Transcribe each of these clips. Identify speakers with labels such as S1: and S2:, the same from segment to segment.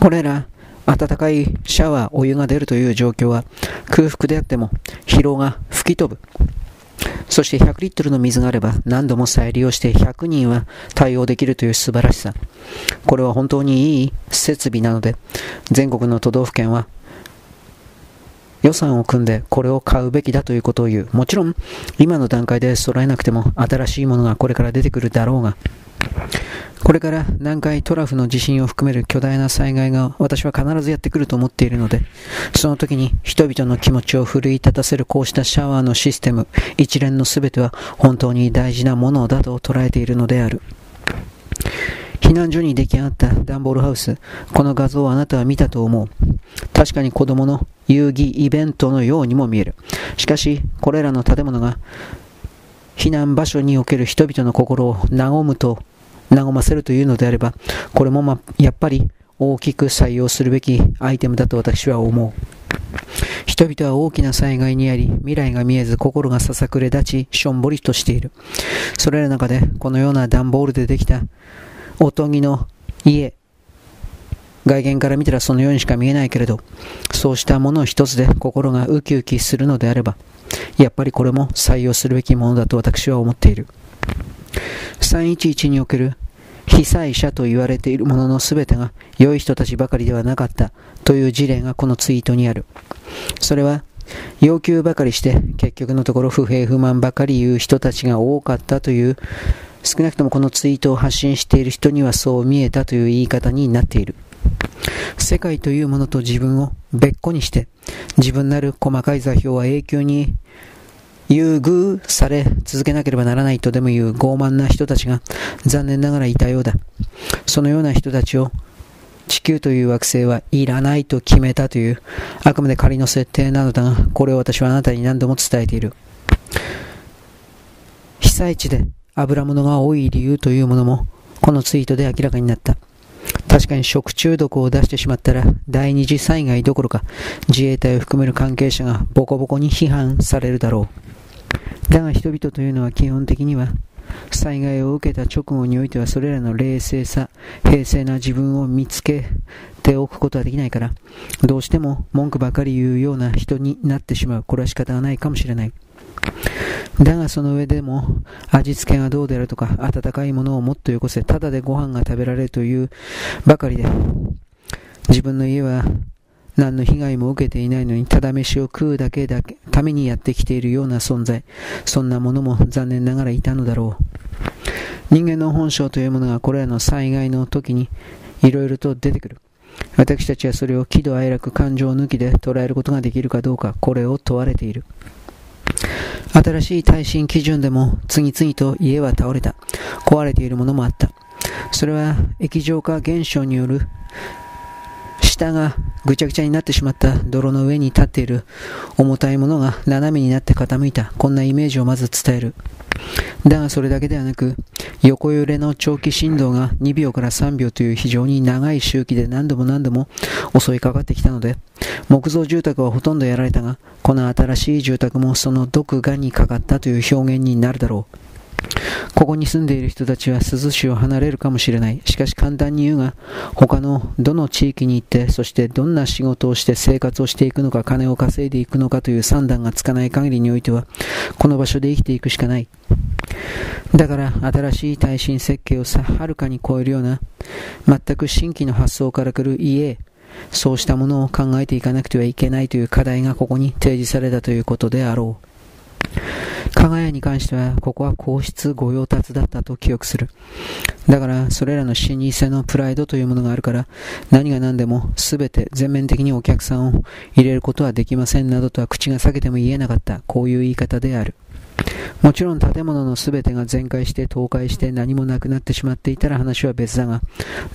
S1: これら暖かいシャワー、お湯が出るという状況は空腹であっても疲労が吹き飛ぶ。そして100リットルの水があれば何度も再利用して100人は対応できるという素晴らしさ。これは本当にいい設備なので、全国の都道府県は予算を組んでこれを買うべきだということを言う。もちろん、今の段階で揃えなくても新しいものがこれから出てくるだろうが、これから南海トラフの地震を含める巨大な災害が私は必ずやってくると思っているので、その時に人々の気持ちを奮い立たせるこうしたシャワーのシステム、一連の全ては本当に大事なものだと捉えているのである。避難所に出来上がった段ボールハウス。この画像をあなたは見たと思う。確かに子供の遊戯イベントのようにも見える。しかし、これらの建物が避難場所における人々の心を和むと、和ませるというのであれば、これも、ま、やっぱり大きく採用するべきアイテムだと私は思う。人々は大きな災害にあり、未来が見えず心がささくれ立ち、しょんぼりとしている。それらの中で、このような段ボールでできた、おとぎの家、外見から見たらそのようにしか見えないけれど、そうしたもの一つで心がウキウキするのであれば、やっぱりこれも採用するべきものだと私は思っている。311における被災者と言われているものの全てが良い人たちばかりではなかったという事例がこのツイートにある。それは要求ばかりして結局のところ不平不満ばかり言う人たちが多かったという少なくともこのツイートを発信している人にはそう見えたという言い方になっている。世界というものと自分を別個にして自分なる細かい座標は永久に優遇され続けなければならないとでもいう傲慢な人たちが残念ながらいたようだ。そのような人たちを地球という惑星はいらないと決めたというあくまで仮の設定なのだが、これを私はあなたに何度も伝えている。被災地で油物が多い理由というものもこのツイートで明らかになった。確かに食中毒を出してしまったら第二次災害どころか自衛隊を含める関係者がボコボコに批判されるだろう。だが人々というのは基本的には災害を受けた直後においてはそれらの冷静さ、平静な自分を見つけておくことはできないから、どうしても文句ばかり言うような人になってしまう。これは仕方がないかもしれない。だがその上でも味付けがどうであるとか温かいものをもっとよこせただでご飯が食べられるというばかりで自分の家は何の被害も受けていないのにただ飯を食うだけだけためにやってきているような存在。そんなものも残念ながらいたのだろう。人間の本性というものがこれらの災害の時にいろいろと出てくる。私たちはそれを喜怒哀楽感情抜きで捉えることができるかどうかこれを問われている。新しい耐震基準でも次々と家は倒れた。壊れているものもあった。それは液状化現象による下がぐちゃぐちゃになってしまった泥の上に立っている重たいものが斜めになって傾いた。こんなイメージをまず伝える。だがそれだけではなく、横揺れの長期振動が2秒から3秒という非常に長い周期で何度も何度も襲いかかってきたので、木造住宅はほとんどやられたが、この新しい住宅もその毒がにかかったという表現になるだろう。ここに住んでいる人たちは珠洲市を離れるかもしれない。しかし簡単に言うが、他のどの地域に行って、そしてどんな仕事をして生活をしていくのか、金を稼いでいくのかという算段がつかない限りにおいては、この場所で生きていくしかない。だから、新しい耐震設計をさ、はるかに超えるような、全く新規の発想から来る家、そうしたものを考えていかなくてはいけないという課題がここに提示されたということであろう。加賀屋に関しては、ここは皇室御用達だったと記憶する。だから、それらの老舗のプライドというものがあるから、何が何でも全て全面的にお客さんを入れることはできませんなどとは口が裂けても言えなかった。こういう言い方である。もちろん建物の全てが全壊して倒壊して何もなくなってしまっていたら話は別だが、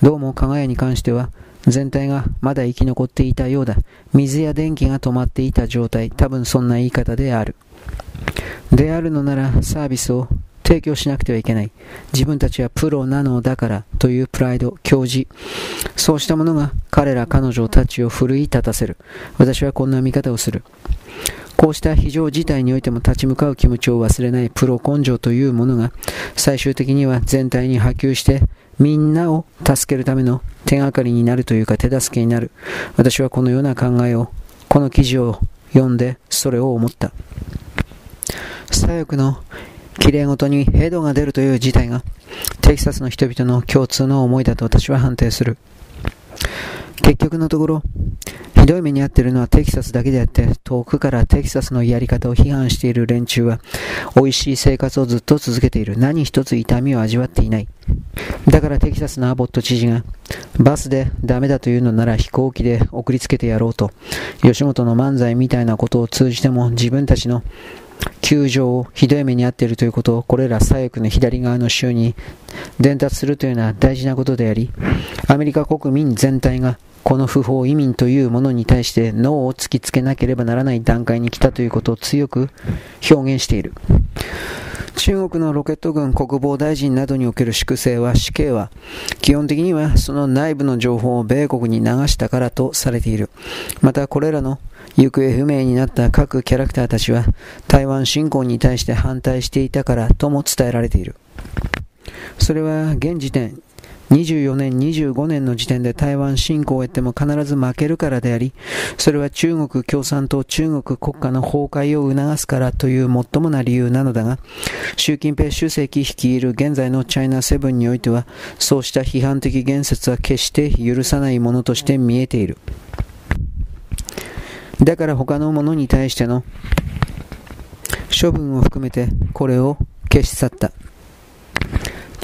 S1: どうも加賀屋に関しては、全体がまだ生き残っていたようだ。水や電気が止まっていた状態。多分そんな言い方である。であるのならサービスを提供しなくてはいけない。自分たちはプロなのだからというプライド、教示。そうしたものが彼ら彼女たちを奮い立たせる。私はこんな見方をする。こうした非常事態においても立ち向かう気持ちを忘れないプロ根性というものが最終的には全体に波及してみんなを助けるための手がかりになるというか手助けになる。私はこのような考えを、この記事を読んでそれを思った。左翼の綺麗ごとにヘドが出るという事態がテキサスの人々の共通の思いだと私は判定する。結局のところ、ひどい目に遭っているのはテキサスだけであって、遠くからテキサスのやり方を批判している連中は、美味しい生活をずっと続けている。何一つ痛みを味わっていない。だからテキサスのアボット知事が、バスでダメだというのなら飛行機で送りつけてやろうと、吉本の漫才みたいなことを通じても自分たちの球場をひどい目に遭っているということをこれら左翼の左側の州に伝達するというのは大事なことでありアメリカ国民全体がこの不法移民というものに対して脳を突きつけなければならない段階に来たということを強く表現している。中国のロケット軍国防大臣などにおける粛清は死刑は基本的にはその内部の情報を米国に流したからとされている。またこれらの行方不明になった各キャラクターたちは台湾侵攻に対して反対していたからとも伝えられている。それは現時点24年、25年の時点で台湾侵攻を得ても必ず負けるからであり、それは中国共産党、中国国家の崩壊を促すからという最もな理由なのだが、習近平主席率いる現在のチャイナセブンにおいては、そうした批判的言説は決して許さないものとして見えている。だから他のものに対しての処分を含めてこれを消し去った。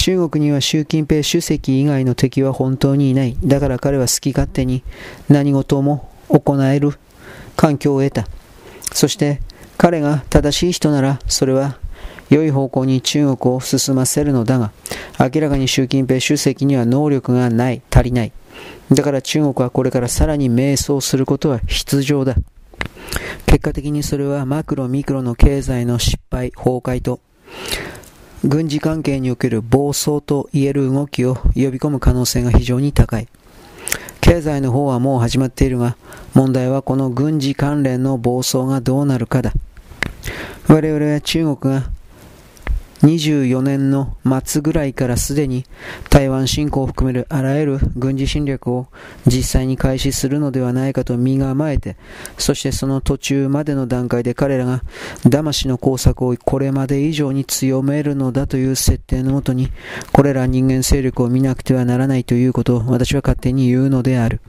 S1: 中国には習近平主席以外の敵は本当にいない。だから彼は好き勝手に何事も行える環境を得た。そして彼が正しい人ならそれは良い方向に中国を進ませるのだが、明らかに習近平主席には能力がない、足りない。だから中国はこれからさらに迷走することは必要だ。結果的にそれはマクロ、ミクロの経済の失敗、崩壊と軍事関係における暴走といえる動きを呼び込む可能性が非常に高い。経済の方はもう始まっているが、問題はこの軍事関連の暴走がどうなるかだ。我々は中国が24年の末ぐらいからすでに台湾侵攻を含めるあらゆる軍事侵略を実際に開始するのではないかと身構えて、そしてその途中までの段階で彼らが魂の工作をこれまで以上に強めるのだという設定のもとに、これら人間勢力を見なくてはならないということを私は勝手に言うのである。